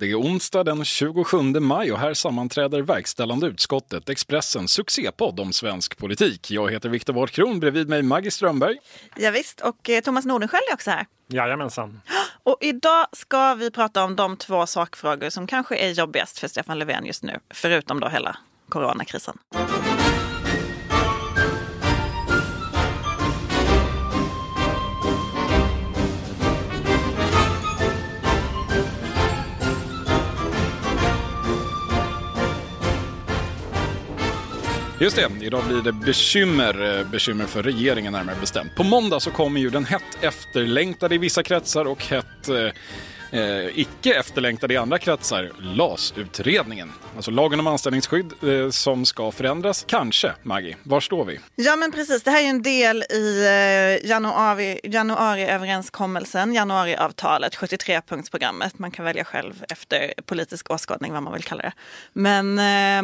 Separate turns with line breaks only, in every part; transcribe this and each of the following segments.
Det är onsdag den 27 maj och här sammanträder verkställande utskottet Expressens succépodd om svensk politik. Jag heter Viktor Wartkron, bredvid mig Maggie Strömberg.
Ja, visst, och eh, Thomas Nordenskjöld är också här.
Jajamensan.
Och idag ska vi prata om de två sakfrågor som kanske är jobbigast för Stefan Löfven just nu, förutom då hela coronakrisen.
Just det, idag blir det bekymmer, eh, bekymmer för regeringen närmare bestämt. På måndag så kommer ju den hett efterlängtade i vissa kretsar och hett eh, eh, icke efterlängtade i andra kretsar, LAS-utredningen. Alltså lagen om anställningsskydd eh, som ska förändras. Kanske, Maggie. Var står vi?
Ja men precis, det här är ju en del i eh, januari, januariöverenskommelsen, januariavtalet, 73-punktsprogrammet. Man kan välja själv efter politisk åskådning vad man vill kalla det. Men eh,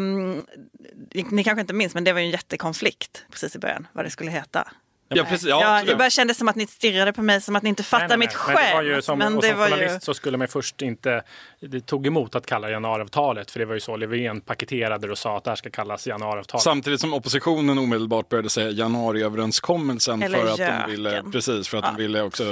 ni kanske inte minns, men det var ju en jättekonflikt precis i början vad det skulle heta.
Ja, precis. Ja,
Ja, det bara kändes som att ni stirrade på mig som att ni inte fattar
Nej, nej,
mitt
nej. Men det var ju
skämt.
som,
Men det
som
var
journalist
ju...
så skulle man först inte... Det tog emot att kalla januariavtalet för det var ju så Löfven paketerade och sa att det här ska kallas januariavtalet.
Samtidigt som oppositionen omedelbart började säga januariöverenskommelsen
Eller
för att de ville, precis, för att
Ja.
de ville också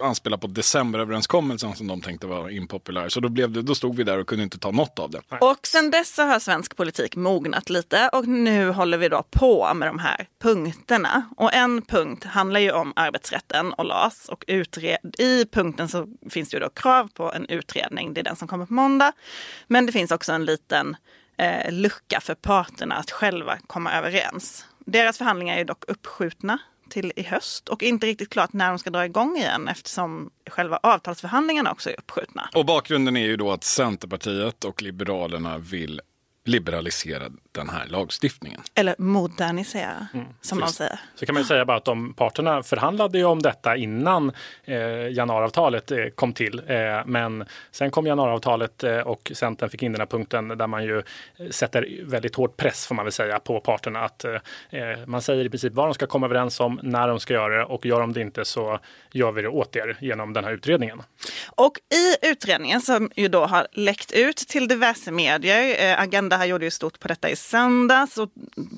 anspela på decemberöverenskommelsen som de tänkte var impopulär. Så då, blev det, då stod vi där och kunde inte ta något av det.
Och sen dess har svensk politik mognat lite och nu håller vi då på med de här punkterna. Och en punkt handlar ju om arbetsrätten och LAS. Och utred- i punkten så finns det ju då krav på en utredning. Det är den som kommer på måndag. Men det finns också en liten eh, lucka för parterna att själva komma överens. Deras förhandlingar är dock uppskjutna till i höst och inte riktigt klart när de ska dra igång igen eftersom själva avtalsförhandlingarna också är uppskjutna.
Och bakgrunden är ju då att Centerpartiet och Liberalerna vill liberalisera den här lagstiftningen.
Eller modernisera, som man säger.
Så kan man ju säga bara att de parterna förhandlade ju om detta innan eh, januariavtalet eh, kom till. Eh, men sen kom januariavtalet eh, och Centern fick in den här punkten där man ju eh, sätter väldigt hård press får man väl säga på parterna att eh, eh, man säger i princip vad de ska komma överens om, när de ska göra det och gör de det inte så gör vi det åt er genom den här utredningen.
Och i utredningen som ju då har läckt ut till diverse medier, eh, Agenda här gjorde ju stort på detta i söndags och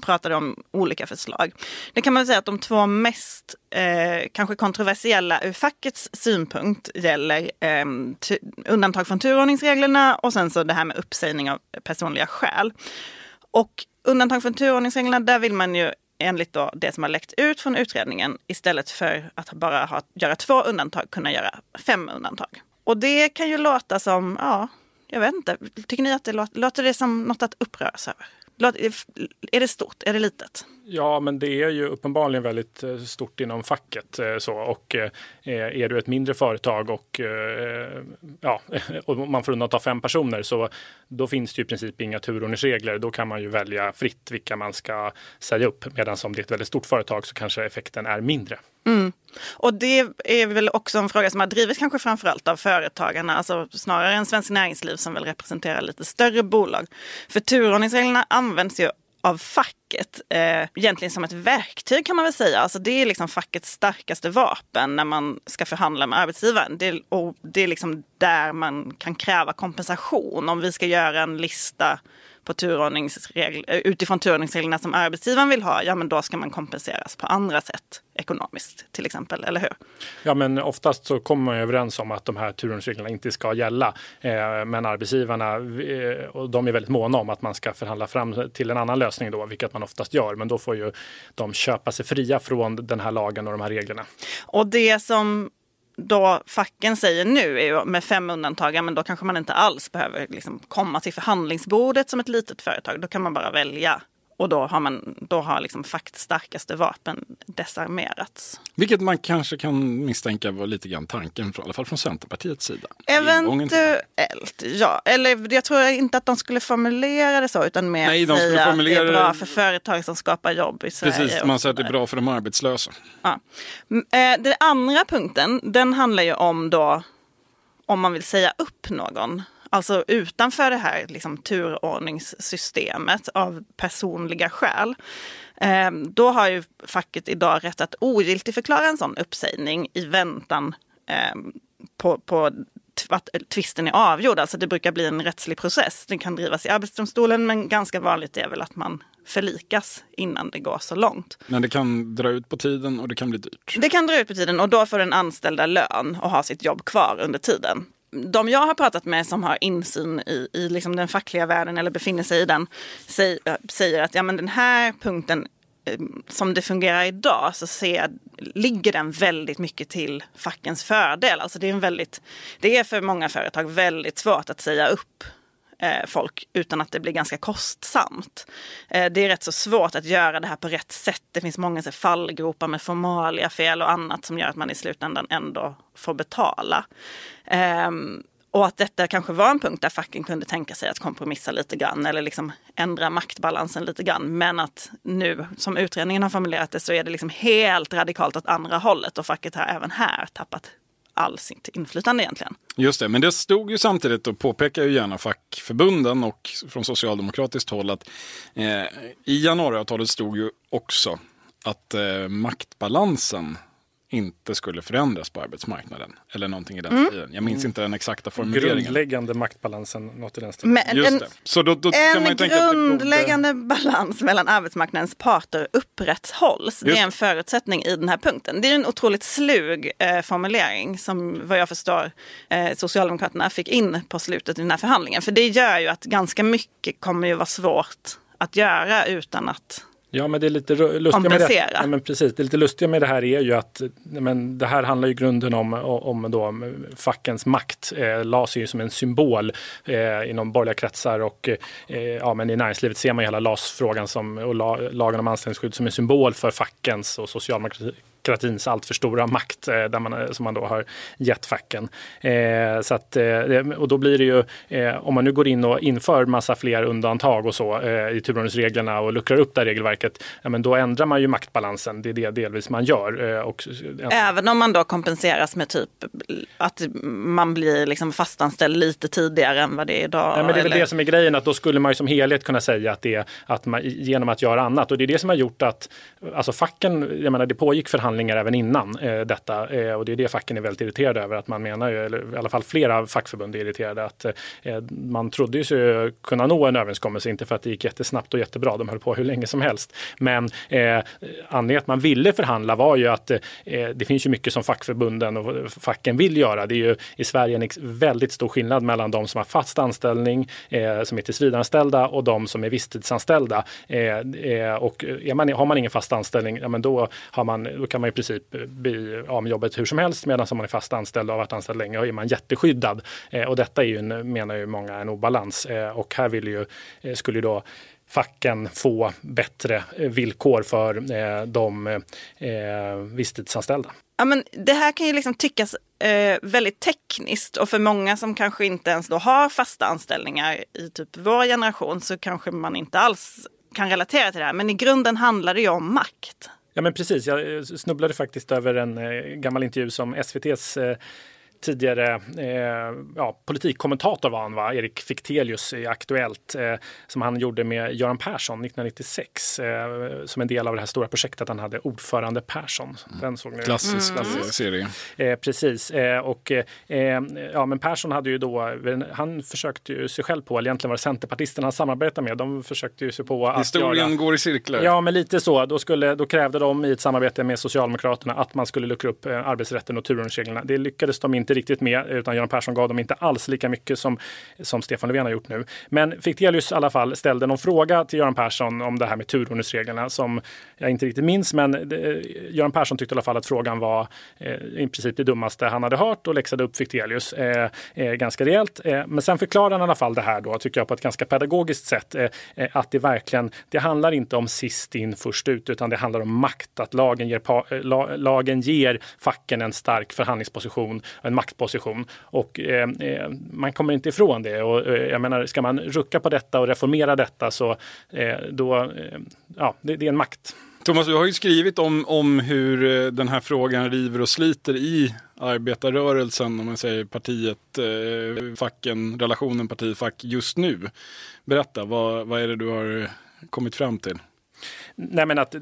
pratade om olika förslag. Det kan man säga att de två mest eh, kanske kontroversiella ur fackets synpunkt gäller eh, undantag från turordningsreglerna och sen så det här med uppsägning av personliga skäl. Och undantag från turordningsreglerna, där vill man ju enligt då det som har läckt ut från utredningen istället för att bara ha, göra två undantag kunna göra fem undantag. Och det kan ju låta som, ja, jag vet inte, tycker ni att det låter, låter det som något att uppröras över? Låter, är det stort? Är det litet?
Ja, men det är ju uppenbarligen väldigt eh, stort inom facket. Eh, så. Och eh, är du ett mindre företag och, ja, och man får undanta fem personer så då finns det ju i princip inga turordningsregler. Då kan man ju välja fritt vilka man ska säga upp. Medan om det är ett väldigt stort företag så kanske effekten är mindre. Mm.
Och det är väl också en fråga som har drivits kanske framförallt av företagarna, alltså snarare än Svenskt Näringsliv som väl representerar lite större bolag. För turordningsreglerna används ju av facket, eh, egentligen som ett verktyg kan man väl säga. Alltså det är liksom fackets starkaste vapen när man ska förhandla med arbetsgivaren. Det, och det är liksom där man kan kräva kompensation. Om vi ska göra en lista på turordningsregler, utifrån turordningsreglerna som arbetsgivaren vill ha, ja men då ska man kompenseras på andra sätt ekonomiskt till exempel, eller hur?
Ja, men oftast så kommer man ju överens om att de här turordningsreglerna inte ska gälla. Eh, men arbetsgivarna, eh, och de är väldigt måna om att man ska förhandla fram till en annan lösning då, vilket man oftast gör. Men då får ju de köpa sig fria från den här lagen och de här reglerna.
Och det som då facken säger nu är ju med fem undantag, men då kanske man inte alls behöver liksom komma till förhandlingsbordet som ett litet företag. Då kan man bara välja. Och då har, man, då har liksom fackets starkaste vapen desarmerats.
Vilket man kanske kan misstänka var lite grann tanken, i alla fall från Centerpartiets sida.
Eventuellt, ja. Eller jag tror inte att de skulle formulera det så, utan mer
Nej, de skulle
säga
formulera
att det är bra för företag som skapar jobb i Sverige.
Precis, man säger att det är bra för de arbetslösa.
Ja. Eh, Den andra punkten, den handlar ju om då om man vill säga upp någon. Alltså utanför det här liksom, turordningssystemet av personliga skäl. Eh, då har ju facket idag rätt att ogiltigförklara en sån uppsägning i väntan eh, på, på att tvisten är avgjord. Alltså det brukar bli en rättslig process. Den kan drivas i Arbetsdomstolen men ganska vanligt är väl att man förlikas innan det går så långt.
Men det kan dra ut på tiden och det kan bli dyrt.
Det kan dra ut på tiden och då får den anställda lön och ha sitt jobb kvar under tiden. De jag har pratat med som har insyn i, i liksom den fackliga världen eller befinner sig i den eh, säger att ja, men den här punkten eh, som det fungerar idag så ser, ligger den väldigt mycket till fackens fördel. Alltså det, är en väldigt, det är för många företag väldigt svårt att säga upp Eh, folk utan att det blir ganska kostsamt. Eh, det är rätt så svårt att göra det här på rätt sätt. Det finns många så, fallgropar med formalia fel och annat som gör att man i slutändan ändå får betala. Ehm, och att detta kanske var en punkt där facken kunde tänka sig att kompromissa lite grann eller liksom ändra maktbalansen lite grann. Men att nu, som utredningen har formulerat det, så är det liksom helt radikalt åt andra hållet och facket har även här tappat all sitt inflytande egentligen.
Just det, men det stod ju samtidigt och påpekar ju gärna fackförbunden och från socialdemokratiskt håll att eh, i januariavtalet stod ju också att eh, maktbalansen inte skulle förändras på arbetsmarknaden. Eller någonting i den mm. stilen. Jag minns inte den exakta formuleringen.
Grundläggande maktbalansen, något i den stilen.
Men Just en, det. Så då, då en kan man grundläggande borde... balans mellan arbetsmarknadens parter upprätthålls. Just. Det är en förutsättning i den här punkten. Det är en otroligt slug eh, formulering som vad jag förstår eh, Socialdemokraterna fick in på slutet i den här förhandlingen. För det gör ju att ganska mycket kommer ju vara svårt att göra utan att
Ja, men det är lite lustiga med det, ja, men precis, det lite lustiga med det här är ju att men det här handlar ju grunden om, om då, fackens makt. Eh, LAS är ju som en symbol eh, inom borgerliga kretsar och eh, ja, men i näringslivet ser man ju hela LAS-frågan som, och la, lagen om anställningsskydd som en symbol för fackens och socialdemokrati byråkratins allt för stora makt eh, där man, eh, som man då har gett facken. Eh, så att, och då blir det ju, om man nu går in och inför massa fler undantag och så i turordningsreglerna och luckrar upp det regelverket, ja, men då ändrar man ju maktbalansen. Det är det delvis man gör. Och,
Även om man då kompenseras med typ att man blir liksom fastanställd lite tidigare än vad det är idag?
Ja, men det är väl det som är grejen, att då skulle man ju som helhet kunna säga att det är att man, genom att göra annat. Och det är det som har gjort att alltså facken, jag menar det pågick förhandlingar förhandlingar även innan eh, detta. Eh, och det är det facken är väldigt irriterade över. Att man menar, ju, eller i alla fall flera fackförbund är irriterade, att eh, eh man trodde ju sig kunna nå en överenskommelse, inte för att det gick jättesnabbt och jättebra, de höll på hur länge som helst. Men eh, anledningen att man ville förhandla var ju att eh, eh det finns ju mycket som fackförbunden och facken vill göra. Det är ju i Sverige en väldigt stor skillnad mellan de som har fast anställning, eh, som är tillsvidareanställda och de som är visstidsanställda. Eh, eh och är man, har man ingen fast anställning, ja, men då, har man, då kan man i princip bli av med jobbet hur som helst medan om man är fast anställd och har varit anställd länge och är man jätteskyddad. Eh, och detta är ju, en, menar ju många, en obalans. Eh, och här vill ju, eh, skulle ju då facken få bättre villkor för de eh, visstidsanställda.
Ja, men det här kan ju liksom tyckas eh, väldigt tekniskt och för många som kanske inte ens då har fasta anställningar i typ vår generation så kanske man inte alls kan relatera till det här. Men i grunden handlar det ju om makt.
Ja men precis, jag eh, snubblade faktiskt över en eh, gammal intervju som SVTs eh, tidigare eh, ja, politikkommentator var han, va? Erik Fichtelius i Aktuellt, eh, som han gjorde med Göran Persson 1996 eh, som en del av det här stora projektet han hade, Ordförande Persson.
Den såg ni? Klassisk mm. serie.
Eh, precis, eh, och eh, ja, men Persson hade ju då, han försökte ju sig själv på, eller egentligen var det Centerpartisterna han samarbetade med, de försökte ju sig på
att Historien göra, går i cirklar.
Ja, men lite så. Då, skulle, då krävde de i ett samarbete med Socialdemokraterna att man skulle luckra upp arbetsrätten och turordningsreglerna. Det lyckades de inte riktigt med, utan Göran Persson gav dem inte alls lika mycket som, som Stefan Löfven har gjort nu. Men Fichtelius i alla fall ställde någon fråga till Göran Persson om det här med turordningsreglerna som jag inte riktigt minns, men det, Göran Persson tyckte i alla fall att frågan var eh, i princip det dummaste han hade hört och läxade upp Fichtelius eh, eh, ganska rejält. Eh, men sen förklarade han i alla fall det här då, tycker jag, på ett ganska pedagogiskt sätt, eh, eh, att det verkligen, det handlar inte om sist in först ut, utan det handlar om makt, att lagen ger, eh, la, lagen ger facken en stark förhandlingsposition, en maktposition. Och eh, eh, man kommer inte ifrån det. Och, eh, jag menar, ska man rucka på detta och reformera detta så eh, då, eh, ja, det, det är en makt.
Thomas, du har ju skrivit om, om hur eh, den här frågan river och sliter i arbetarrörelsen, om man säger partiet, eh, facken, relationen parti-fack just nu. Berätta, vad, vad är det du har kommit fram till?
Nej, men att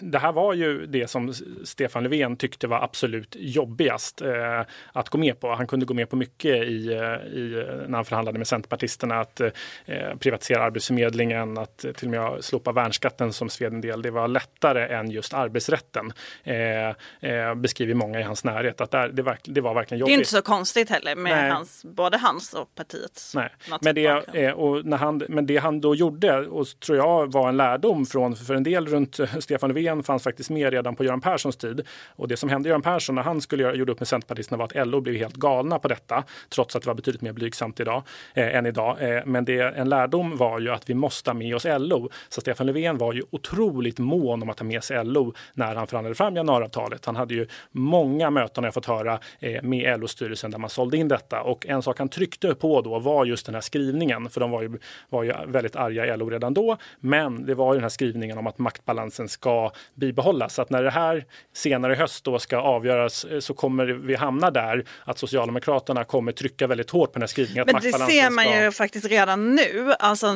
det här var ju det som Stefan Löfven tyckte var absolut jobbigast eh, att gå med på. Han kunde gå med på mycket i, eh, i, när han förhandlade med Centerpartisterna. Att eh, privatisera Arbetsförmedlingen, att till och med slopa värnskatten som sved en del. Det var lättare än just arbetsrätten, eh, eh, beskriver många i hans närhet. Att det, det, det var verkligen jobbigt.
Det är inte så konstigt heller med hans, både hans och partiets
Nej. Men det, eh, och när han, men det han då gjorde, och tror jag var en lärdom från för en del runt Stefan Löfven fanns faktiskt med redan på Göran Perssons tid. Och det som hände Göran Persson när han skulle göra, gjorde upp med Centerpartisterna var att LO blev helt galna på detta, trots att det var betydligt mer blygsamt idag, eh, än idag. Eh, men det, en lärdom var ju att vi måste ha med oss LO. Så Stefan Löfven var ju otroligt mån om att ha med sig LO när han förhandlade fram januariavtalet. Han hade ju många möten, har jag fått höra, eh, med LO-styrelsen där man sålde in detta. Och en sak han tryckte på då var just den här skrivningen, för de var ju, var ju väldigt arga i LO redan då. Men det var ju den här skrivningen om att maktbalansen ska bibehållas. Så att när det här senare i höst då ska avgöras eh, så kommer vi hamna där att Socialdemokraterna kommer trycka väldigt hårt på den här skrivningen.
Men det ser man ska... ju faktiskt redan nu. Alltså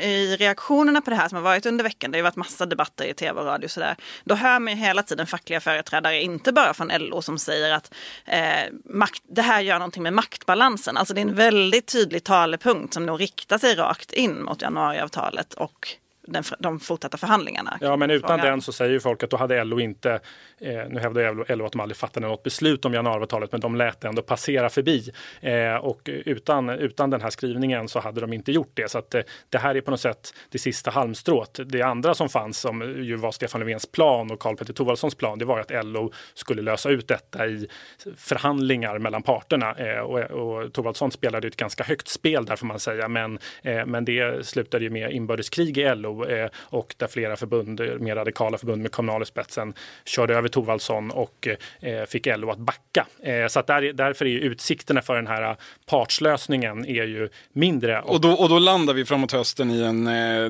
i reaktionerna på det här som har varit under veckan. Det har varit massa debatter i tv och radio och sådär. Då hör man ju hela tiden fackliga företrädare, inte bara från LO, som säger att eh, makt, det här gör någonting med maktbalansen. Alltså det är en väldigt tydlig talepunkt som nog riktar sig rakt in mot januariavtalet och den, de fortsatta förhandlingarna.
Ja, men utan den så säger folk att då hade LO inte, eh, nu hävdar LO att de aldrig fattade något beslut om januariavtalet, men de lät det ändå passera förbi. Eh, och utan, utan den här skrivningen så hade de inte gjort det. Så att eh, det här är på något sätt det sista halmstrået. Det andra som fanns, som ju var Stefan Löfvens plan och Karl Petter Thorwaldssons plan, det var att LO skulle lösa ut detta i förhandlingar mellan parterna. Eh, och, och Thorwaldsson spelade ett ganska högt spel där får man säga, men, eh, men det slutade ju med inbördeskrig i LO Eh, och där flera förbund, eh, mer radikala förbund med Kommunal i spetsen körde över Thorvaldsson och eh, fick LO att backa. Så att där, därför är utsikterna för den här partslösningen är ju mindre.
Och då, och då landar vi framåt hösten i en,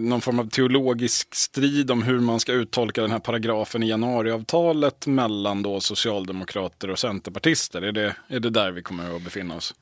någon form av teologisk strid om hur man ska uttolka den här paragrafen i januariavtalet mellan då socialdemokrater och centerpartister. Är det, är det där vi kommer att befinna oss?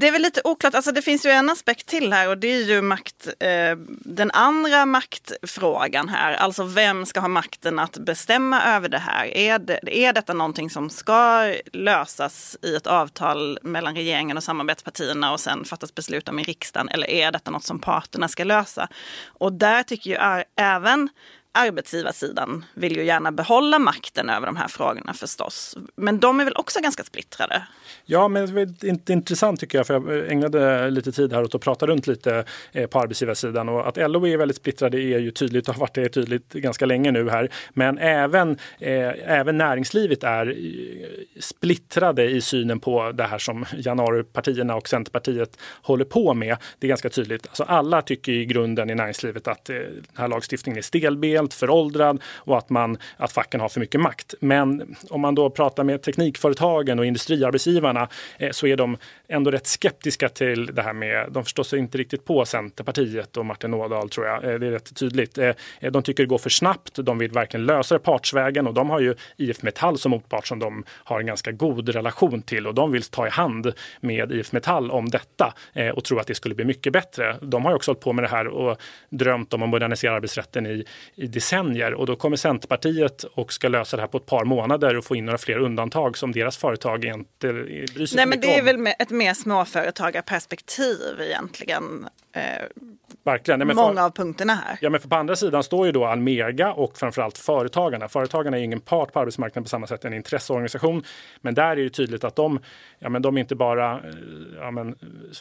Det är väl lite oklart. Alltså det finns ju en aspekt till här och det är ju makt, eh, den andra maktfrågan här. Alltså vem ska ha makten att bestämma över det här? Är, det, är detta någonting som ska lösas i ett avtal mellan regeringen och samarbetspartierna och sen fattas beslut om i riksdagen? Eller är detta något som parterna ska lösa? Och där tycker ju även arbetsgivarsidan vill ju gärna behålla makten över de här frågorna förstås. Men de är väl också ganska splittrade?
Ja, men det är intressant tycker jag, för jag ägnade lite tid här åt att prata runt lite eh, på arbetsgivarsidan och att LO är väldigt splittrade är ju tydligt och har varit det tydligt ganska länge nu här. Men även, eh, även näringslivet är eh, splittrade i synen på det här som januaripartierna och Centerpartiet håller på med. Det är ganska tydligt. Alltså alla tycker i grunden i näringslivet att eh, den här lagstiftningen är stelbent, föråldrad och att, man, att facken har för mycket makt. Men om man då pratar med teknikföretagen och industriarbetsgivarna eh, så är de ändå rätt skeptiska till det här med, de förstår sig inte riktigt på Centerpartiet och Martin Ådahl tror jag, eh, det är rätt tydligt. Eh, eh de tycker det går för snabbt, de vill verkligen lösa det partsvägen och de har ju IF Metall som motpart som de har en ganska god relation till och de vill ta i hand med IF Metall om detta eh, och tror att det skulle bli mycket bättre. De har ju också hållit på med det här och drömt om att modernisera arbetsrätten i, i decennier och då kommer Centerpartiet och ska lösa det här på ett par månader och få in några fler undantag som deras företag inte bryr sig
Nej, men det är väl ett mer småföretagarperspektiv egentligen. Eh,
Verkligen. Nej,
många
för,
av punkterna här.
Ja, men för på andra sidan står ju då Almega och framförallt Företagarna. Företagarna är ingen part på arbetsmarknaden på samma sätt, en intresseorganisation. Men där är det tydligt att de, ja, men de inte bara eh, ja, men,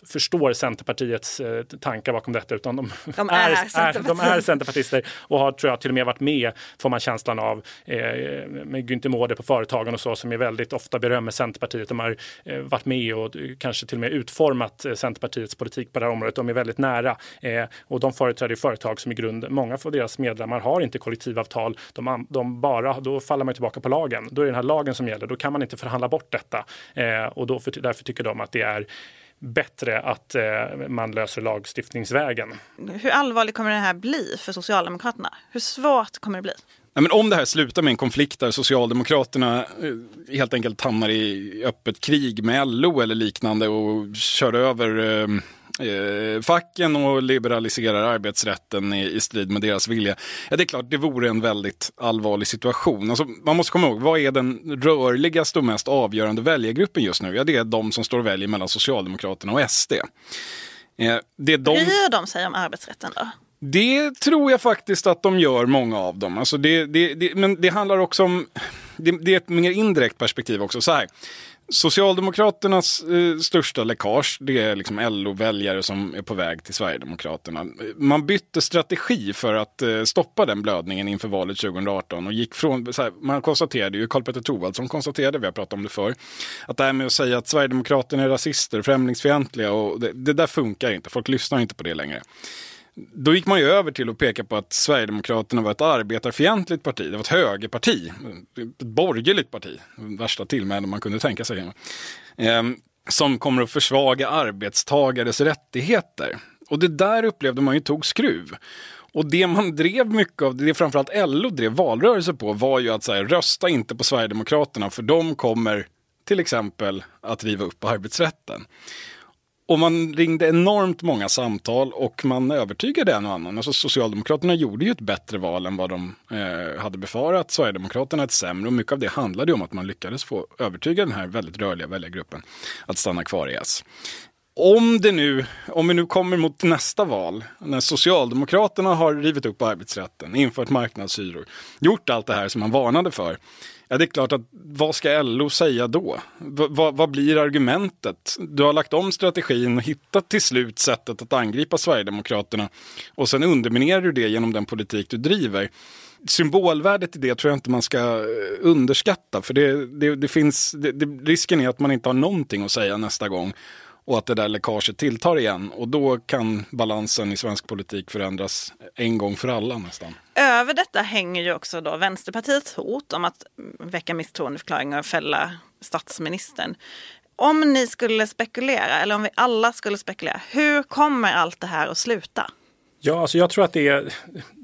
förstår Centerpartiets eh, tankar bakom detta, utan de,
de är, är,
de är centerpartister och har tror jag till och med varit med, får man känslan av, eh, med Günther Mårder på Företagen och så, som är väldigt ofta berömmer Centerpartiet. De har eh, varit med och eh, kanske till och med utformat eh, Centerpartiets politik på det här området. De är väldigt nära. Eh, och de företräder företag som i grund, många av deras medlemmar har inte kollektivavtal. De, de bara, då faller man tillbaka på lagen. Då är det den här lagen som gäller. Då kan man inte förhandla bort detta. Eh, och då, för, därför tycker de att det är bättre att eh, man löser lagstiftningsvägen.
Hur allvarligt kommer det här bli för Socialdemokraterna? Hur svårt kommer det bli?
Nej, men om det här slutar med en konflikt där Socialdemokraterna eh, helt enkelt hamnar i öppet krig med LO eller liknande och kör över eh, facken och liberaliserar arbetsrätten i, i, strid med deras vilja. Ja, det är klart, det vore en väldigt allvarlig situation. Alltså, man måste komma ihåg, vad är den rörligaste och mest avgörande väljargruppen just nu? Ja, det är de som står och väljer mellan Socialdemokraterna och SD.
Eh, det är de... Bryr de sig om arbetsrätten då?
Det tror jag faktiskt att de gör, många av dem. Alltså det, det, det men det handlar också om, det, det, är ett mer indirekt perspektiv också. Så här. Socialdemokraternas eh, största läckage, det är liksom LO-väljare som är på väg till Sverigedemokraterna. Man bytte strategi för att eh, stoppa den blödningen inför valet 2018 och gick från, här, man konstaterade ju, Karl-Petter Thorwaldsson konstaterade, vi har pratat om det förr, att det här med att säga att Sverigedemokraterna är rasister, främlingsfientliga och det, det där funkar inte, folk lyssnar inte på det längre. Då gick man ju över till att peka på att Sverigedemokraterna var ett arbetarfientligt parti. Det var ett högerparti, ett borgerligt parti. Värsta tillmälen man kunde tänka sig. Ehm, som kommer att försvaga arbetstagares rättigheter. Och det där upplevde man ju tog skruv. Och det man drev mycket av, det framförallt LO drev valrörelse på, var ju att säga rösta inte på Sverigedemokraterna för de kommer till exempel att riva upp arbetsrätten. Och man ringde enormt många samtal och man övertygade en och annan. Alltså Socialdemokraterna gjorde ju ett bättre val än vad de eh, hade befarat. Sverigedemokraterna ett sämre. Och mycket av det handlade ju om att man lyckades få övertyga den här väldigt rörliga väljargruppen att stanna kvar i S. Om, det nu, om vi nu kommer mot nästa val, när Socialdemokraterna har rivit upp arbetsrätten, infört marknadshyror, gjort allt det här som man varnade för, Ja, det är klart att vad ska LO säga då? V vad blir argumentet? Du har lagt om strategin och hittat till slut sättet att angripa Sverigedemokraterna och sen underminerar du det genom den politik du driver. Symbolvärdet i det tror jag inte man ska eh, underskatta för det, det, det finns, det, risken är att man inte har någonting att säga nästa gång och att det där läckaget tilltar igen. Och då kan balansen i svensk politik förändras en gång för alla nästan.
Över detta hänger ju också då Vänsterpartiets hot om att väcka misstroendeförklaringar och fälla statsministern. Om ni skulle spekulera, eller om vi alla skulle spekulera, hur kommer allt det här att sluta?
Ja, alltså jag tror att det är...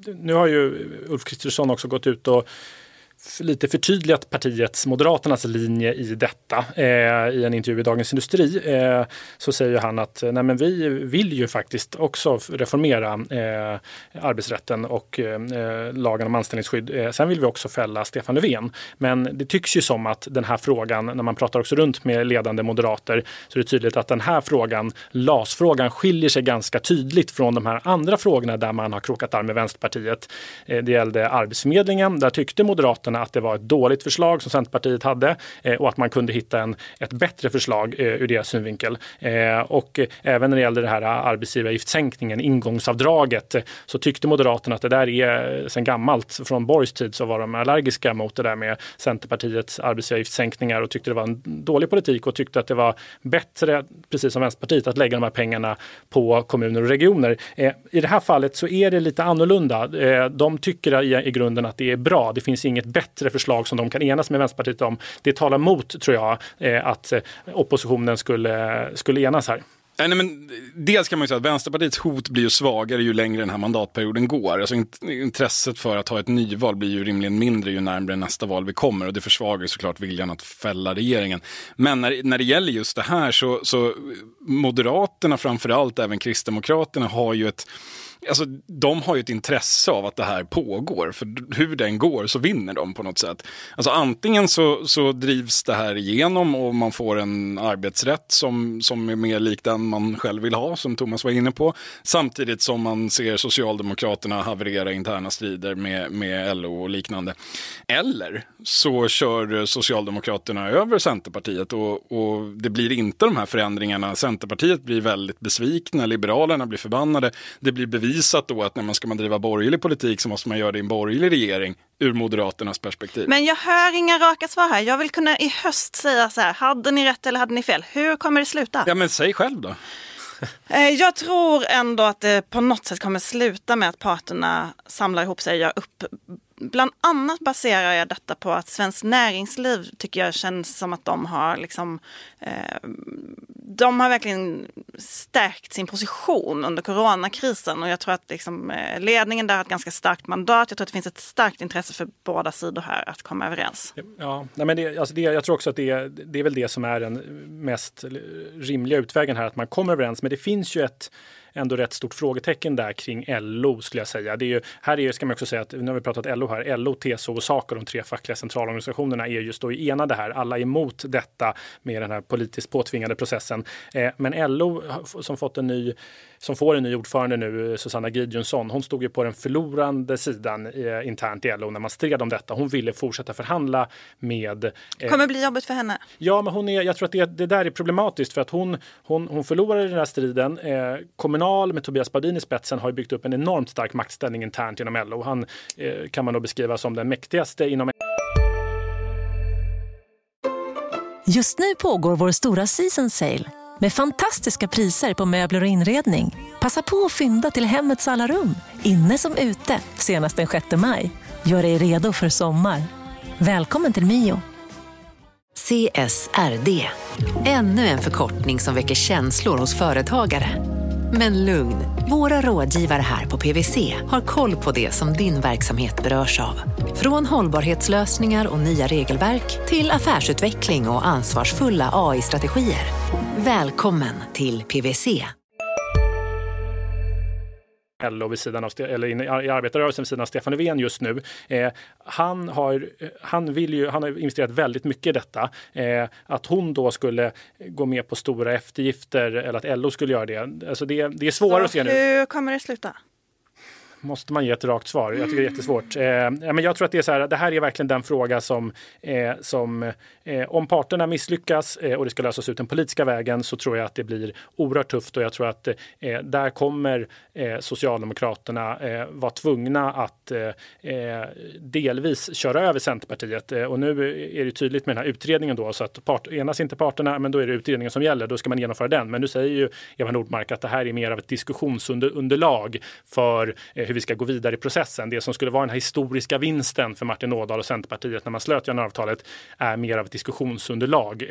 Nu har ju Ulf Kristersson också gått ut och lite förtydligat partiets, Moderaternas linje i detta. Eh, I en intervju i Dagens Industri eh, så säger han att eh, nej men vi vill ju faktiskt också reformera eh, arbetsrätten och eh, eh, lagen om anställningsskydd. Eh, sen vill vi också fälla Stefan Löfven. Men det tycks ju som att den här frågan, när man pratar också runt med ledande moderater, så är det tydligt att den här frågan, LAS-frågan, skiljer sig ganska tydligt från de här andra frågorna där man har krokat arm med Vänsterpartiet. Eh, det gällde Arbetsförmedlingen. Där tyckte Moderaterna Moderaterna att det var ett dåligt förslag som Centerpartiet hade eh, och att man kunde hitta en, ett bättre förslag eh, ur deras synvinkel. Eh, och även när det gällde det här arbetsgivaravgiftssänkningen, ingångsavdraget, så tyckte Moderaterna att det där är sen gammalt. Från Borgs tid så var de allergiska mot det där med Centerpartiets arbetsgivaravgiftssänkningar och tyckte det var en dålig politik och tyckte att det var bättre, precis som Vänsterpartiet, att lägga de här pengarna på kommuner och regioner. I det här fallet så är det lite annorlunda. De tycker i grunden att det är bra. Det finns inget bättre förslag som de kan enas med Vänsterpartiet om. Det talar mot, tror jag, eh, att eh, oppositionen skulle, skulle enas här.
Eh, nej, men dels kan man ju säga att Vänsterpartiets hot blir ju svagare ju längre den här mandatperioden går. Alltså intresset för att ha ett nyval blir ju rimligen mindre ju närmare nästa val vi kommer och det försvagar såklart viljan att fälla regeringen. Men när, när det gäller just det här så, så Moderaterna framförallt, även Kristdemokraterna har ju ett alltså, de har ju ett intresse av att det här pågår. För hur den går så vinner de på något sätt. Alltså antingen så, så drivs det här igenom och man får en arbetsrätt som, som är mer lik den man själv vill ha, som Thomas var inne på. Samtidigt som man ser Socialdemokraterna haverera interna strider med, med LO och liknande. Eller så kör Socialdemokraterna över Centerpartiet och, och det blir inte de här förändringarna. Centerpartiet blir väldigt besvikna, Liberalerna blir förbannade. Det blir bevis bevisat då att när man ska man driva borgerlig politik så måste man göra det i en borgerlig regering ur Moderaternas perspektiv.
Men jag hör inga raka svar här. Jag vill kunna i höst säga så här, hade ni rätt eller hade ni fel? Hur kommer det sluta?
Ja men säg själv då.
Eh, jag tror ändå att det på något sätt kommer sluta med att parterna samlar ihop sig och gör upp bland annat baserar jag detta på att Svenskt Näringsliv tycker jag känns som att de har liksom eh, de har verkligen stärkt sin position under coronakrisen och jag tror att liksom, eh, ledningen där har ett ganska starkt mandat. Jag tror att det finns ett starkt intresse för båda sidor här att komma överens.
Ja, nej men det, alltså det, jag tror också att det, det är väl det som är den mest rimliga utvägen här, att man kommer överens. Men det finns ju ett ändå rätt stort frågetecken där kring LO skulle jag säga. Det är ju, här är, ska man också säga att nu har vi pratat LO här, LO, TCO och Saco, de tre fackliga centralorganisationerna är just då enade här. Alla är emot detta med den här politiskt påtvingade processen. Eh, men LO som fått en ny som får en ny ordförande nu, Susanna Gidjonsson, hon stod ju på den förlorande sidan eh, internt i LO när man stred om detta. Hon ville fortsätta förhandla med...
Eh, kommer bli jobbigt för henne.
Ja, men hon är, jag tror att det, det där är problematiskt för att hon, hon, hon förlorade den här striden. Eh, Kommunal med Tobias Badin i spetsen har byggt upp en enormt stark maktställning internt inom LO. Han eh, kan man då beskriva som den mäktigaste inom
Just nu pågår vår stora season sale med fantastiska priser på möbler och inredning. Passa på att fynda till hemmets alla rum, inne som ute, senast den 6 maj. Gör dig redo för sommar. Välkommen till Mio.
CSRD, ännu en förkortning som väcker känslor hos företagare. Men lugn, våra rådgivare här på PWC har koll på det som din verksamhet berörs av. Från hållbarhetslösningar och nya regelverk till affärsutveckling och ansvarsfulla AI-strategier. Välkommen till PWC.
LO vid sidan av, eller i arbetarrörelsen vid sidan av Stefan Löfven just nu. Eh, han, har, han, vill ju, han har investerat väldigt mycket i detta. Eh, att hon då skulle gå med på stora eftergifter eller att LO skulle göra det. Alltså det, det är svårare Så att se nu.
Hur kommer det sluta?
Måste man ge ett rakt svar. Jag tycker det är jättesvårt. Eh, men jag tror att det är så här, det här är verkligen den fråga som, eh, som eh, om parterna misslyckas eh, och det ska lösas ut den politiska vägen så tror jag att det blir oerhört tufft och jag tror att eh, där kommer eh, Socialdemokraterna vara tvungna att delvis köra över Centerpartiet. och nu är det tydligt med den här utredningen då så att part, enas inte parterna men då är det utredningen som gäller. Då ska man genomföra den. Men nu säger ju Eva Nordmark att det här är mer av ett diskussionsunderlag för hur vi ska gå vidare i processen. Det som skulle vara den här historiska vinsten för Martin Ådahl och Centerpartiet när man slöt januariavtalet är mer av ett diskussionsunderlag. Eh,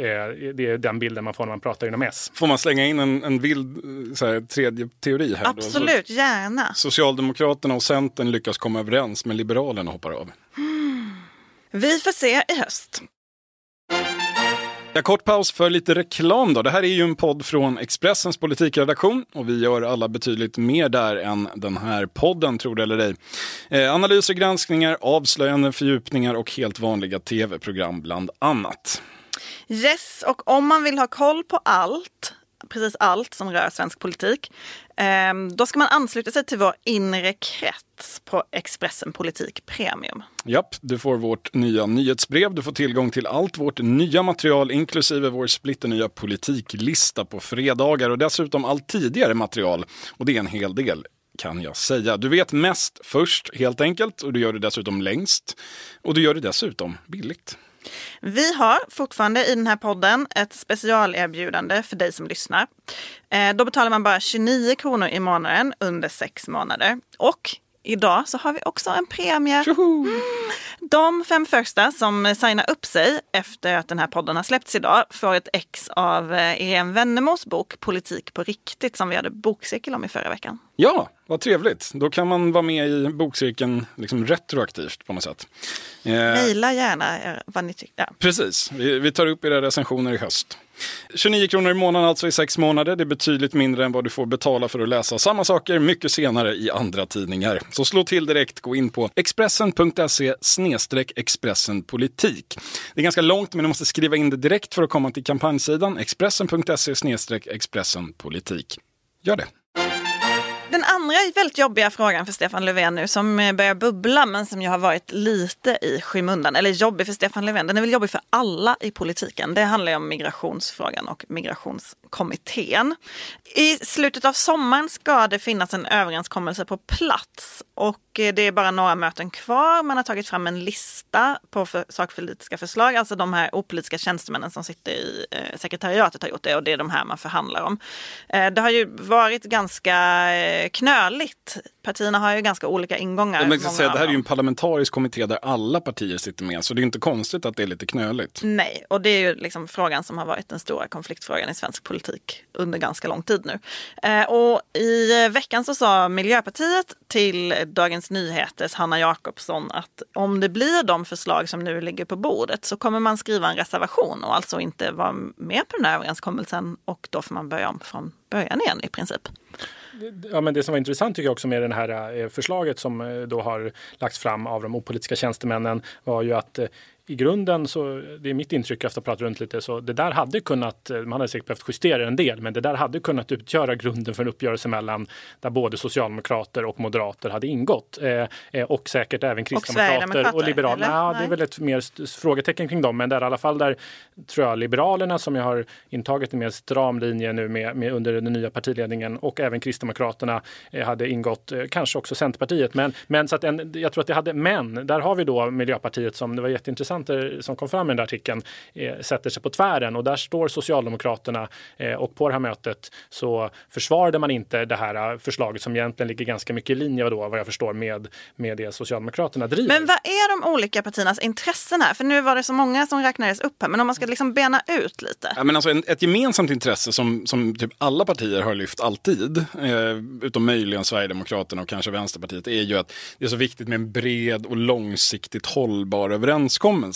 det är den bilden man får när man pratar inom S.
Får man slänga in en, en vild så här, tredje teori här?
Absolut, då? gärna.
Socialdemokraterna och Centern lyckas komma överens men Liberalerna hoppar av.
Mm. Vi får se i höst.
Ja, kort paus för lite reklam då. Det här är ju en podd från Expressens politikredaktion och vi gör alla betydligt mer där än den här podden, tror det eller ej. Eh, analyser, granskningar, avslöjanden, fördjupningar och helt vanliga tv-program bland annat.
Yes, och om man vill ha koll på allt precis allt som rör svensk politik. Ehm, då ska man ansluta sig till vår inre krets på Expressen Politik Premium.
Japp, du får vårt nya nyhetsbrev. Du får tillgång till allt vårt nya material inklusive vår splitternya politiklista på fredagar och dessutom allt tidigare material. Och det är en hel del kan jag säga. Du vet mest först helt enkelt och du gör det dessutom längst. Och du gör det dessutom billigt.
Vi har fortfarande i den här podden ett specialerbjudande för dig som lyssnar. Eh, då betalar man bara 29 kronor i månaden under sex månader. Och idag så har vi också en premie. Mm. De fem första som signar upp sig efter att den här podden har släppts idag får ett ex av eh, Irene Wennemos bok Politik på riktigt som vi hade bokcirkel om i förra veckan.
Ja, vad trevligt. Då kan man vara med i bokcirkeln liksom retroaktivt på något sätt.
Eh, Mejla gärna eh, vad ni tycker. Ja.
Precis, vi, vi tar upp era recensioner i höst. 29 kronor i månaden alltså i sex månader. Det är betydligt mindre än vad du får betala för att läsa samma saker mycket senare i andra tidningar. Så slå till direkt, gå in på expressen.se Expressen politik. Det är ganska långt men du måste skriva in det direkt för att komma till kampanjsidan expressen.se Expressen politik. Gör det.
Den andra väldigt jobbiga frågan för Stefan Löfven nu som eh, börjar bubbla men som ju har varit lite i skymundan. Eller jobbig för Stefan Löfven, den är väl jobbig för alla i politiken. Det handlar ju om migrationsfrågan och migrationskommittén. I slutet av sommaren ska det finnas en överenskommelse på plats och Eh, det är bara några möten kvar. Man har tagit fram en lista på för, sakpolitiska förslag, alltså de här opolitiska tjänstemännen som sitter i eh, sekretariatet har gjort det och det är de här man förhandlar om. Eh, det har ju varit ganska eh, knöligt. Partierna har ju ganska olika ingångar.
Men jag säga, det här är ju en parlamentarisk kommitté där alla partier sitter med, så det är inte konstigt att det är lite knöligt.
Nej, och det är ju liksom frågan som har varit den stora konfliktfrågan i svensk politik under ganska lång tid nu. Eh, och i veckan så sa Miljöpartiet till Dagens Nyheters Hanna Jakobsson att om det blir de förslag som nu ligger på bordet så kommer man skriva en reservation och alltså inte vara med på den här överenskommelsen och då får man börja om från början igen i princip.
Ja, men det som var intressant tycker jag också med det här eh, förslaget som eh, då har lagts fram av de opolitiska tjänstemännen var ju att eh, i grunden så, det är mitt intryck efter att ha pratat runt lite, så det där hade kunnat, man hade säkert behövt justera en del, men det där hade kunnat utgöra grunden för en uppgörelse mellan där både socialdemokrater och moderater hade ingått. Eh, eh, och säkert även kristdemokrater och,
Sverigedemokrater,
liberaler.
eller?
Ja, det är väl ett mer frågetecken kring dem, men där i alla fall där tror jag Liberalerna som jag har intagit en mer stram linje nu med, med under den nya partiledningen och även Kristdemokraterna eh, hade ingått, eh, kanske också Centerpartiet. Men, men så att en, jag tror att det hade, men där har vi då Miljöpartiet som, det var jätteintressant det som kom fram i den där artikeln, eh, sätter sig på tvären och där står Socialdemokraterna eh, och på det här mötet så försvarade man inte det här eh, förslaget som egentligen ligger ganska mycket i linje då, vad jag förstår med, med det Socialdemokraterna driver.
Men vad är de olika partiernas intressen här? För nu var det så många som räknades upp här, men om man ska liksom bena ut lite.
Ja, men alltså en, ett gemensamt intresse som, som typ alla partier har lyft alltid, eh, utom möjligen Sverigedemokraterna och kanske Vänsterpartiet, är ju att det är så viktigt med en bred och långsiktigt hållbar överenskommelse.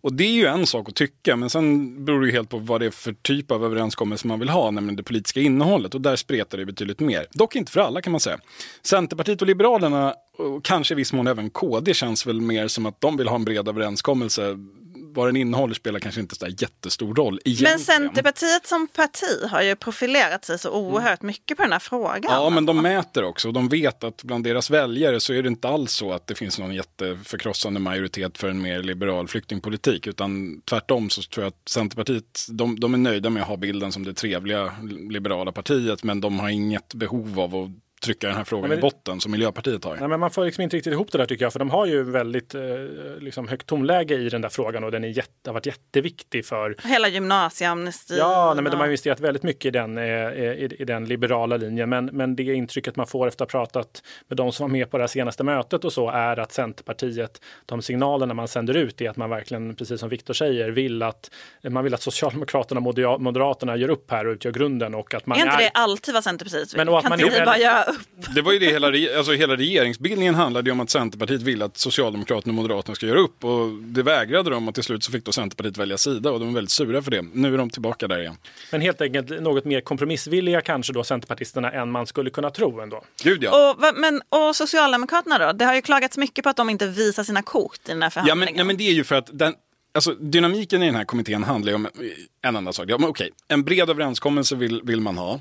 Och det är ju en sak att tycka, men sen beror det ju helt på vad det är för typ av överenskommelse man vill ha, nämligen det politiska innehållet. Och där spretar det betydligt mer. Dock inte för alla kan man säga. Centerpartiet och Liberalerna, och kanske i viss mån även KD, känns väl mer som att de vill ha en bred överenskommelse. Vad den innehåller spelar kanske inte så jättestor roll egentligen.
Men Centerpartiet som parti har ju profilerat sig så oerhört mycket på den här frågan.
Ja, men de mäter också och de vet att bland deras väljare så är det inte alls så att det finns någon jätteförkrossande majoritet för en mer liberal flyktingpolitik. Utan tvärtom så tror jag att Centerpartiet, de, de är nöjda med att ha bilden som det trevliga liberala partiet. Men de har inget behov av att trycka den här frågan
men
i botten som Miljöpartiet har.
Nej, men man får liksom inte riktigt ihop det där tycker jag, för de har ju väldigt eh, liksom högt tonläge i den där frågan och den är jätte, har varit jätteviktig för
Hela gymnasieamnestin.
Ja, nej, men de har investerat väldigt mycket i den, eh, i, i den liberala linjen. Men, men det intrycket man får efter att ha pratat med de som var med på det här senaste mötet och så är att Centerpartiet, de signalerna man sänder ut är att man verkligen, precis som Viktor säger, vill att man vill att Socialdemokraterna och Moderaterna gör upp här och utgör grunden och att man
Är inte
är
det alltid vad Centerpartiet vill?
Men och att
kan
man
inte vi bara göra upp?
Det var ju det hela, alltså hela regeringsbildningen handlade ju om att Centerpartiet ville att Socialdemokraterna och Moderaterna ska göra upp. Och det vägrade de och till slut så fick då Centerpartiet välja sida och de var väldigt sura för det. Nu är de tillbaka där igen.
men helt enkelt något mer kompromissvilliga kanske då Centerpartisterna än man skulle kunna tro ändå.
Gud ja.
Och, men, och Socialdemokraterna då? Det har ju klagats mycket på att de inte visar sina kort i den här
Ja,
förhandlingen.
men, nej, men det är ju för att den, alltså, dynamiken i den här kommittén handlar ju om en enda sak. Ja, men okej, en bred överenskommelse vill, vill man ha.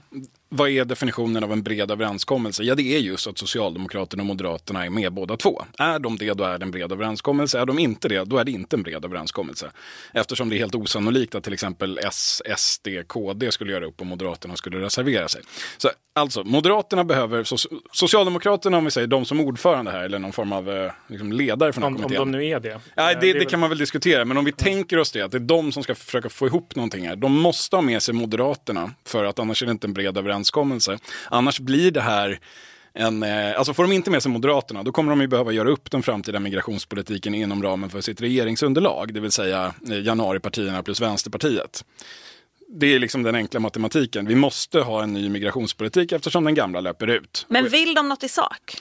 Vad är definitionen av en bred överenskommelse? Ja, det är just att Socialdemokraterna och Moderaterna är med båda två. Är de det, då är det en bred överenskommelse. Är de inte det, då är det inte en bred överenskommelse. Eftersom det är helt osannolikt att till exempel S, SD, KD skulle göra upp och Moderaterna skulle reservera sig. Så alltså, Moderaterna behöver, so Socialdemokraterna, om vi säger de som ordförande här, eller någon form av eh, liksom ledare för den här
Om, om
kommittén.
de nu är det.
Nej,
Eh,
det, det
väl-
kan man väl diskutera, men om vi tänker oss det, att det är de som ska försöka få ihop någonting här. De måste ha med sig Moderaterna, för att annars är det inte en bred överenskommelse. Annars blir det här en, eh, alltså får de inte med sig Moderaterna, då kommer de ju behöva göra upp den framtida migrationspolitiken inom ramen för sitt regeringsunderlag, det vill säga eh, januaripartierna plus Vänsterpartiet. Det är liksom den enkla matematiken. Vi måste ha en ny migrationspolitik eftersom den gamla löper ut.
Men vill de något i sak?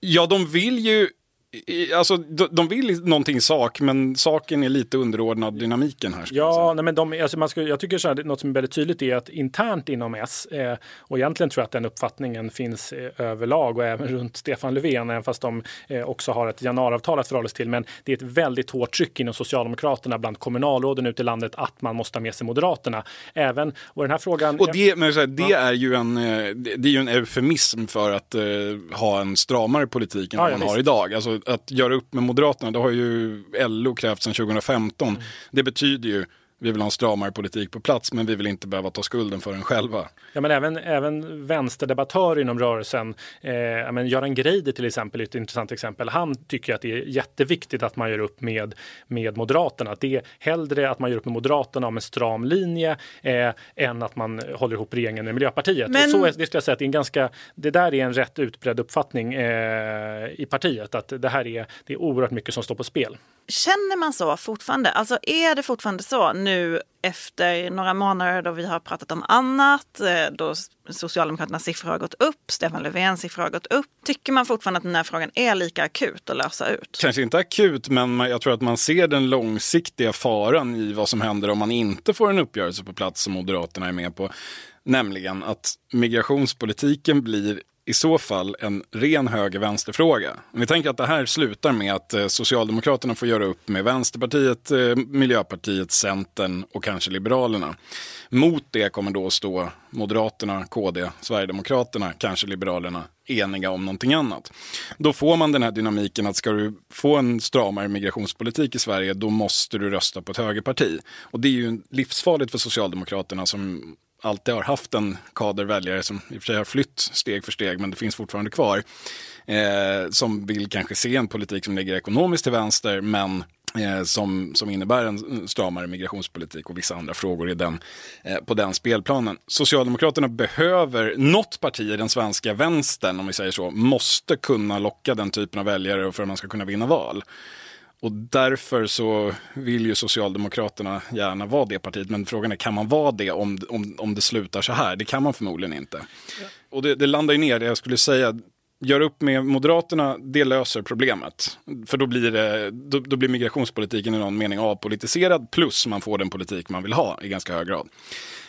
Ja, de vill ju... Alltså, de, vill någonting sak, men saken är lite underordnad dynamiken här.
Ja, nej, men de, alltså man ska, jag tycker så här, något som är väldigt tydligt är att internt inom S, eh, och egentligen tror jag att den uppfattningen finns eh, överlag och även runt Stefan Löfven, även fast de eh, också har ett januariavtal att förhålla sig till. Men det är ett väldigt hårt tryck inom Socialdemokraterna bland kommunalråden ute i landet att man måste ha med sig Moderaterna. Även, och den här frågan...
Och det, men här, det, är ju en, eh, det är ju en eufemism för att eh, ha en stramare politik än
Ja,
vad
ja,
man har
visst.
idag. Alltså, att göra upp med Moderaterna, det har ju LO krävt sedan 2015.
Mm.
Det betyder ju vi vill ha en stramare politik på plats men vi vill inte behöva ta skulden för den själva.
Ja, men även, även vänsterdebattörer inom rörelsen, eh, men Göran Greider till exempel är ett intressant exempel. Han tycker att det är jätteviktigt att man gör upp med, med Moderaterna. Att det är hellre att man gör upp med Moderaterna om en stram linje eh, än att man håller ihop regeringen med Miljöpartiet. Men... Och så är, det skulle jag säga att det, är en ganska, det där är en rätt utbredd uppfattning eh, i partiet. Att det här är, det är oerhört mycket som står på spel.
Känner man så fortfarande? Alltså är det fortfarande så nu efter några månader då vi har pratat om annat, eh, då Socialdemokraternas siffror har gått upp, Stefan Löfvens siffror har gått upp. Tycker man fortfarande att den här frågan är lika akut att lösa ut?
Kanske inte akut, men jag tror att man ser den långsiktiga faran i vad som händer om man inte får en uppgörelse på plats som Moderaterna är med på. Nämligen att migrationspolitiken blir i så fall en ren höger-vänster-fråga. Om vi tänker att det här slutar med att eh, Socialdemokraterna får göra upp med Vänsterpartiet, eh, Miljöpartiet, Centern och kanske Liberalerna. Mot det kommer då stå Moderaterna, KD, Sverigedemokraterna, kanske Liberalerna eniga om någonting annat. Då får man den här dynamiken att ska du få en stramare migrationspolitik i Sverige då måste du rösta på ett högerparti. Och det är ju livsfarligt för Socialdemokraterna som alltid har haft en kader väljare som i och för sig har flytt steg för steg, men det finns fortfarande kvar. Eh, som vill kanske se en politik som ligger ekonomiskt till vänster, men eh, som, som innebär en stramare migrationspolitik och vissa andra frågor i den, eh, på den spelplanen. Socialdemokraterna behöver, något parti i den svenska vänstern, om vi säger så, måste kunna locka den typen av väljare för att man ska kunna vinna val. Och därför så vill ju Socialdemokraterna gärna vara det partiet. Men frågan är, kan man vara det om, om, om det slutar så här? Det kan man förmodligen inte. Ja. Och det, det landar ju ner, det jag skulle säga, gör upp med Moderaterna, det löser problemet. För då blir, det, då, då, blir migrationspolitiken i någon mening avpolitiserad, plus man får den politik man vill ha i ganska hög grad.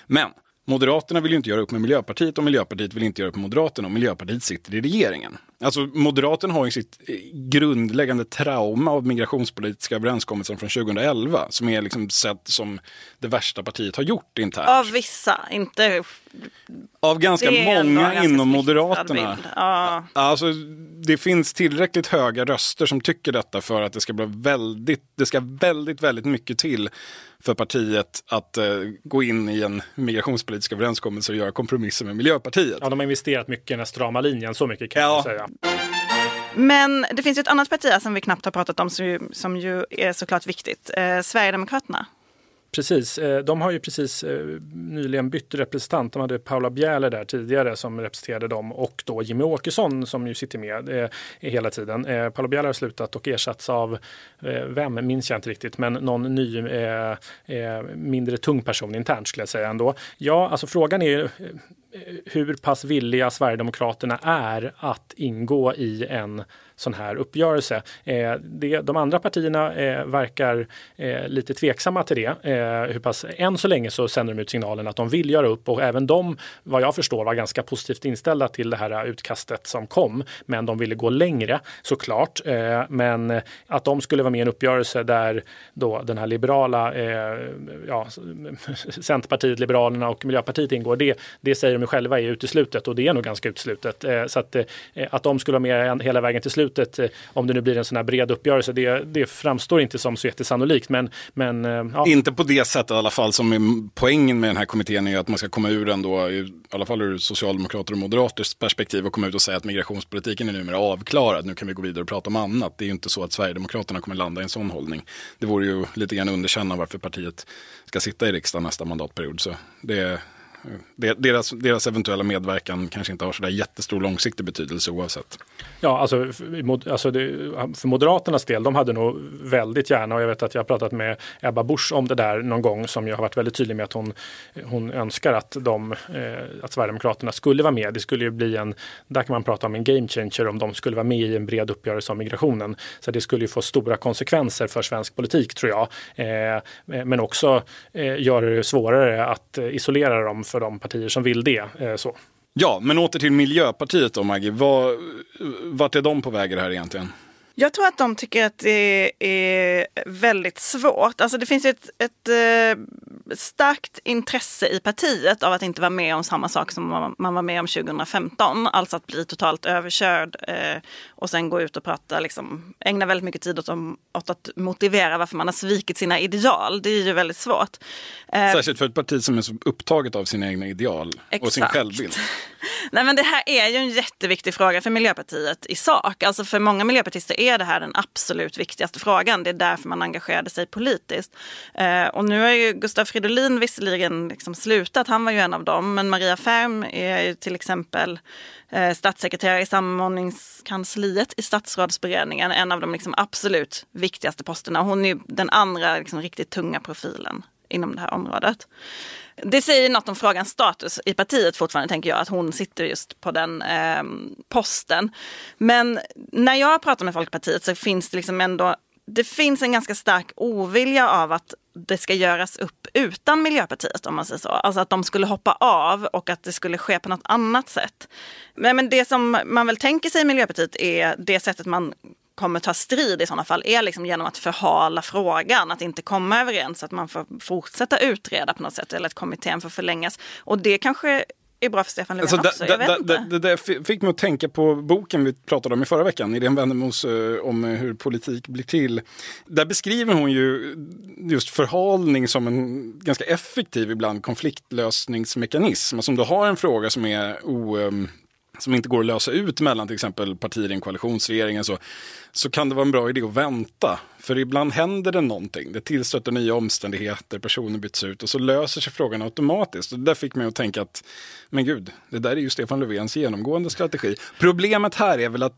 Men Moderaterna vill ju inte göra upp med Miljöpartiet och Miljöpartiet vill inte göra upp med Moderaterna och Miljöpartiet sitter i regeringen. Alltså Moderaterna har ju sitt eh, grundläggande trauma av migrationspolitiska överenskommelsen från 2011 som är liksom sett som det värsta partiet har gjort internt.
Av vissa, inte...
Av ganska många inom Moderaterna. Ja. Alltså, det finns tillräckligt höga röster som tycker detta för att det ska bli väldigt, det ska väldigt, väldigt mycket till för partiet att uh, gå in i en migrationspolitisk överenskommelse och göra kompromisser med Miljöpartiet.
Ja, de har investerat mycket i den strama linjen, så mycket kan ja. jag säga.
Men det finns ju ett annat parti som vi knappt har pratat om som ju, som ju är såklart viktigt. Eh, Sverigedemokraterna.
Precis, eh, de har ju precis eh, nyligen bytt representant. De hade Paula Bjäler där tidigare som representerade dem och då Jimmy Åkesson som ju sitter med eh, hela tiden. Eh, Paula Bjäler har slutat och ersatts av, vem minns jag inte riktigt, men någon ny mindre tung person internt skulle jag säga ändå. Ja, alltså frågan är ju hur pass villiga Sverigedemokraterna är att ingå i en sån här uppgörelse. Eh, det, de andra partierna eh, verkar eh, lite tveksamma till det. Eh, hur pass, än så länge så sänder de ut signalen att de vill göra upp och även de, vad jag förstår, var ganska positivt inställda till det här utkastet som kom. Men de ville gå längre såklart. Eh, men att de skulle vara med i en uppgörelse där då den här liberala, eh, ja, Centerpartiet, Liberalerna och Miljöpartiet ingår, det, det säger de själva är uteslutet och det är nog ganska uteslutet. Eh, så att, eh, att de skulle vara med hela vägen till slut beslutet, eh, om det nu blir en sån här bred uppgörelse, det, det framstår inte som så jättesannolikt. Men, men, eh,
ja. Inte på det sättet i alla fall, som är poängen med den här kommittén är att man ska komma ur den då, i alla fall ur Socialdemokrater och Moderaters perspektiv och komma ut och säga att migrationspolitiken är numera avklarad, nu kan vi gå vidare och prata om annat. Det är ju inte så att Sverigedemokraterna kommer landa i en sån hållning. Det vore ju lite grann underkänna varför partiet ska sitta i riksdagen nästa mandatperiod. Så det deras, deras eventuella medverkan kanske inte har så där jättestor långsiktig betydelse oavsett.
Ja, alltså, alltså det, för Moderaternas del, de hade nog väldigt gärna, och jag vet att jag har pratat med Ebba Busch om det där någon gång, som jag har varit väldigt tydlig med att hon, hon önskar att, de, eh, att Sverigedemokraterna skulle vara med. Det skulle ju bli en, där kan man prata om en game changer om de skulle vara med i en bred uppgörelse om migrationen. Så det skulle ju få stora konsekvenser för svensk politik tror jag. Eh, men också eh, göra det svårare att eh, isolera dem för de partier som vill det. Eh, så.
Ja, men åter till Miljöpartiet då Maggie. Var, vart är de på väg här egentligen?
Jag tror att de tycker att det är väldigt svårt. Alltså det finns ett, ett eh, starkt intresse i partiet av att inte vara med om samma sak som man var med om 2015. Alltså att bli totalt överkörd eh, och sen gå ut och prata, liksom, ägna väldigt mycket tid åt, åt, att motivera varför man har svikit sina ideal. Det är ju väldigt svårt.
Eh, Särskilt för ett parti som är så upptaget av sina egna ideal Exakt. och sin självbild.
Nej men det här är ju en jätteviktig fråga för Miljöpartiet i sak. Alltså för många miljöpartister är det här den absolut viktigaste frågan. Det är därför man engagerade sig politiskt. Eh, och nu har ju Gustav Fridolin visserligen liksom slutat, han var ju en av dem. Men Maria Färm är ju till exempel eh, statssekreterare i samordningskansliet i statsrådsberedningen. En av de liksom absolut viktigaste posterna. Hon är den andra liksom riktigt tunga profilen inom det här området. Det säger något om frågans status i partiet fortfarande, tänker jag, att hon sitter just på den eh, posten. Men när jag pratar med Folkpartiet så finns det liksom ändå det finns en ganska stark ovilja av att det ska göras upp utan Miljöpartiet om man säger så. Alltså att de skulle hoppa av och att det skulle ske på något annat sätt. Men, men det som man väl tänker sig i Miljöpartiet är det sättet man kommer ta strid i sådana fall är liksom genom att förhala frågan, att inte komma överens, att man får fortsätta utreda på något sätt eller att kommittén får förlängas. Och det kanske är bra för Stefan Löfven alltså, också.
Det, det fick mig att tänka på boken vi pratade om i förra veckan, Irene Wennemos eh, om hur politik blir till. Där beskriver hon ju just förhalning som en ganska effektiv ibland konfliktlösningsmekanism. Alltså om du har en fråga som är o, ehm, som inte går att lösa ut mellan till exempel partier i en koalitionsregering så, så kan det vara en bra idé att vänta. För ibland händer det någonting. Det tillstöter nya omständigheter, personer byts ut och så löser sig frågan automatiskt. Och det där fick mig att tänka att, men gud, det där är ju Stefan Löfvens genomgående strategi. Problemet här är väl att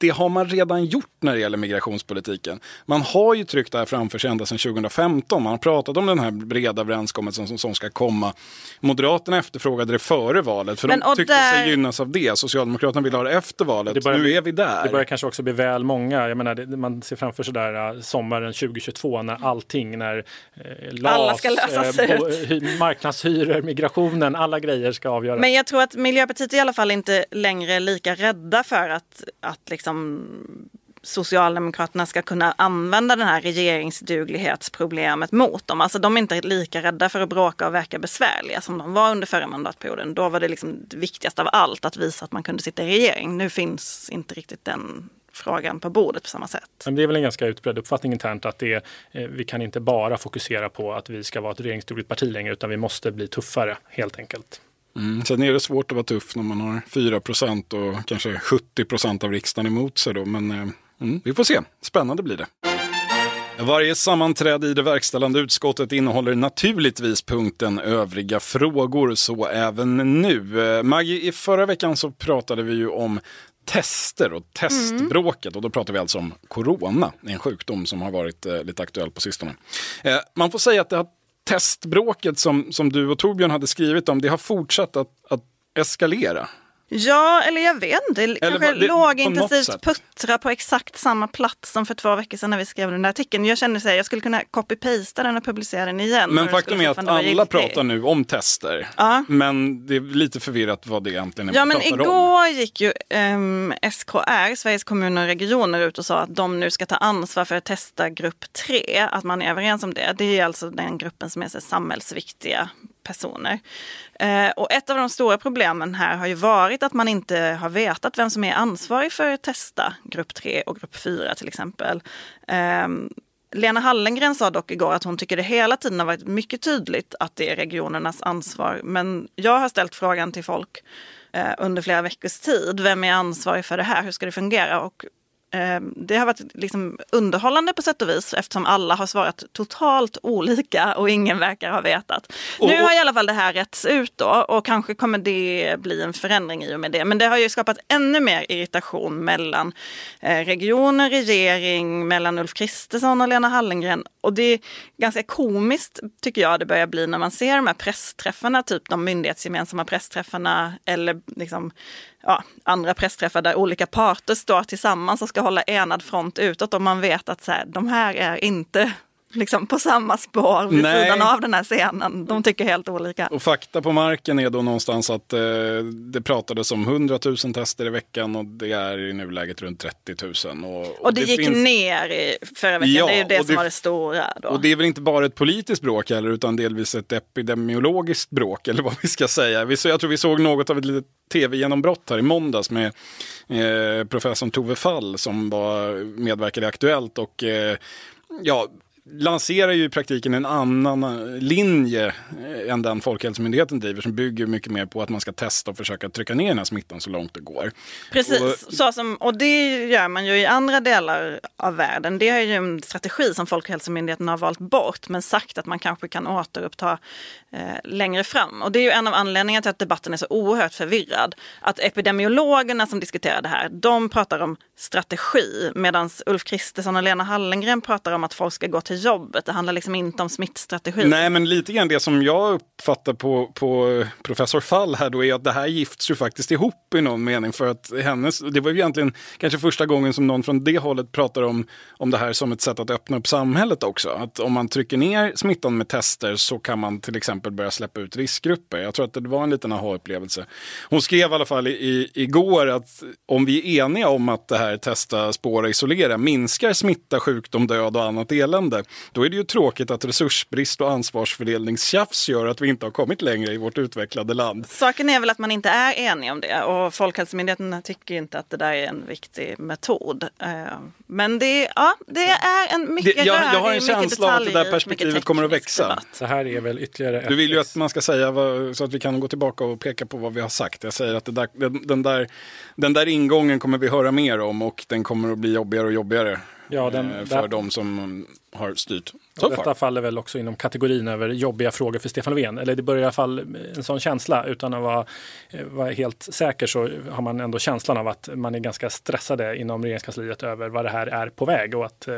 det har man redan gjort när det gäller migrationspolitiken. Man har ju tryckt det här framför sig ända sedan 2015. Man har pratat om den här breda överenskommelsen som, som ska komma. Moderaterna efterfrågade det före valet för Men, de tyckte där... sig gynnas av det. Socialdemokraterna vill ha det efter valet. Det börjar, nu är vi där.
Det börjar kanske också bli väl många. Jag menar, det, man ser framför sig där uh, sommaren 2022 när allting, när eh, LAS,
alla ska lösas eh,
ut. marknadshyror, migrationen, alla grejer ska avgöras.
Men jag tror att Miljöpartiet är i alla fall inte längre lika rädda för att, att liksom liksom Socialdemokraterna ska kunna använda det här regeringsduglighetsproblemet mot dem. Alltså de är inte lika rädda för att bråka och verka besvärliga som de var under förra mandatperioden. Då var det liksom det viktigaste av allt att visa att man kunde sitta i regering. Nu finns inte riktigt den frågan på bordet på samma sätt.
Men det är väl en ganska utbredd uppfattning internt att det, är, vi kan inte bara fokusera på att vi ska vara ett regeringsdugligt parti längre utan vi måste bli tuffare helt enkelt.
Mm. Sen är det svårt att vara tuff när man har 4 procent och kanske 70 procent av riksdagen emot sig. Då. Men eh, mm, vi får se. Spännande blir det. Varje sammanträde i det verkställande utskottet innehåller naturligtvis punkten övriga frågor, så även nu. Eh, Maggie, i förra veckan så pratade vi ju om tester och testbråket. Mm. Och då pratar vi alltså om corona, en sjukdom som har varit eh, lite aktuell på sistone. Eh, man får säga att det har testbråket som, som du och Torbjörn hade skrivit om, det har fortsatt att, att eskalera.
Ja, eller jag vet inte. Eller kanske det, lågintensivt puttra på exakt samma plats som för två veckor sedan när vi skrev den där artikeln. Jag känner att jag skulle kunna copy-pasta den och publicera den igen.
Men faktum är att alla pratar nu om tester. Ja. Men det är lite förvirrat vad det egentligen är
Ja, men igår om. gick ju um, SKR, Sveriges kommuner och regioner, ut och sa att de nu ska ta ansvar för att testa grupp 3. Att man är överens om det. Det är alltså den gruppen som är så samhällsviktiga personer. Eh, och ett av de stora problemen här har ju varit att man inte har vetat vem som är ansvarig för att testa grupp 3 och grupp 4 till exempel. Eh, Lena Hallengren sa dock igår att hon tycker det hela tiden har varit mycket tydligt att det är regionernas ansvar. Men jag har ställt frågan till folk eh, under flera veckors tid. Vem är ansvarig för det här? Hur ska det fungera? Och det har varit liksom underhållande på sätt och vis eftersom alla har svarat totalt olika och ingen verkar ha vetat. Och, nu har i alla fall det här rätts ut då och kanske kommer det bli en förändring i och med det. Men det har ju skapat ännu mer irritation mellan eh, regioner, regering, mellan Ulf Kristersson och Lena Hallengren. Och det är ganska komiskt tycker jag det börjar bli när man ser de här pressträffarna, typ de myndighetsgemensamma pressträffarna eller liksom ja, andra pressträffar där olika parter står tillsammans och ska hålla enad front utåt och man vet att så här, de här är inte liksom på samma spår vid
Nej.
sidan av den här scenen. De tycker helt olika.
Och fakta på marken är då någonstans att eh, det pratades om 100 000 tester i veckan och det är i nuläget runt 30 000. Och,
Och det, gick
finns-
ner i förra veckan,
Ja,
det är ju det
och
som
det-
var det stora. Då.
Och det är väl inte bara ett politiskt bråk heller, utan delvis ett epidemiologiskt bråk, eller vad vi ska säga. Vi, så- jag tror vi såg något av ett litet tv-genombrott här i måndags med eh, professorn Tove Fall som var medverkade i Aktuellt och eh, ja, lanserar ju i praktiken en annan eh, linje eh, än den Folkhälsomyndigheten driver som bygger mycket mer på att man ska testa och försöka trycka ner den här smittan så långt det går.
Precis,
Och-
så som, och det gör man ju i andra delar av världen. Det är ju en strategi som Folkhälsomyndigheten har valt bort men sagt att man kanske kan återuppta eh, längre fram. Och det är ju en av anledningarna till att debatten är så oerhört förvirrad. Att epidemiologerna som diskuterar det här, de pratar om strategi medan Ulf Kristersson och Lena Hallengren pratar om att folk ska gå till jobbet. Det handlar liksom inte om smittstrategi.
Nej, men lite grann det som jag uppfattar på, på professor Fall här då är att det här gifts ju faktiskt ihop i någon mening. För att hennes, det var ju egentligen kanske första gången som någon från det hållet pratar om, om det här som ett sätt att öppna upp samhället också. Att om man trycker ner smittan med tester så kan man till exempel börja släppa ut riskgrupper. Jag tror att det var en liten aha-upplevelse. Hon skrev i alla fall i, i, igår att om vi är eniga om att det här testa, spåra, isolera minskar smitta, sjukdom, död och annat elände, då är det ju tråkigt att resursbrist och ansvarsfördelningstjafs gör att vi inte har kommit längre i vårt utvecklade land.
Saken är väl att man inte är enig om det och Folkhälsomyndigheten tycker inte att det där är en viktig metod. Eh, Men det, ja, det är en mycket
Det- jag- jag har en
rörig,
känsla
mycket
av att det där perspektivet kommer att växa.
debatt.
Så här är väl ytterligare
Du vill ju att man ska säga vad, så att vi kan gå tillbaka och peka på vad vi har sagt. Jag säger att det där, den, den, där, den där ingången kommer vi höra mer om och den kommer att bli jobbigare och jobbigare
Ja, den-
eh, för
där-
de som har styrt. Så
Detta
far.
faller väl också inom kategorin över jobbiga frågor för Stefan Löfven. Eller det börjar i alla fall en sån känsla. Utan att vara, eh, vara helt säker så har man ändå känslan av att man är ganska stressade inom regeringskansliet över vad det här är på väg. Och att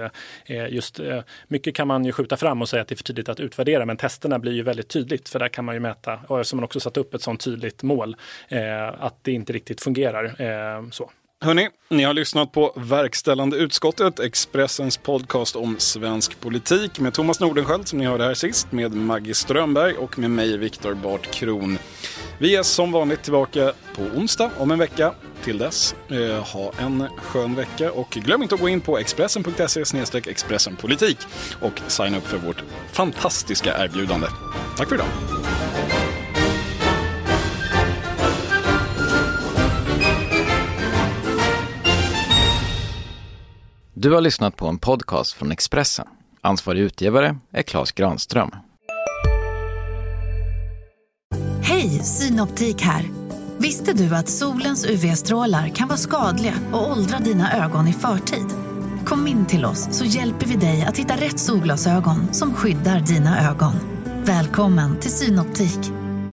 eh, just eh, mycket kan man ju skjuta fram och säga att det är för tidigt att utvärdera. Men testerna blir ju väldigt tydligt. För där kan man ju mäta, och eftersom man också satt upp ett sånt tydligt mål, eh, att det inte riktigt fungerar. Så.
Hörni, ni har lyssnat på Verkställande utskottet, Expressens podcast om svensk politik med Thomas Nordenskjöld som ni hörde här sist, med Maggie Strömberg och med mig Viktor Bart Kron. Vi är som vanligt tillbaka på onsdag om en vecka. Till dess, eh, ha en skön vecka och glöm inte att gå in på expressen.se expressenpolitik och signa upp för vårt fantastiska erbjudande. Tack för idag!
Du har lyssnat på en podcast från Expressen. Ansvarig utgivare är Klas Granström.
Hej, Synoptik här. Visste du att solens UV-strålar kan vara skadliga och åldra dina ögon i förtid? Kom in till oss så hjälper vi dig att hitta rätt solglasögon som skyddar dina ögon. Välkommen till Synoptik.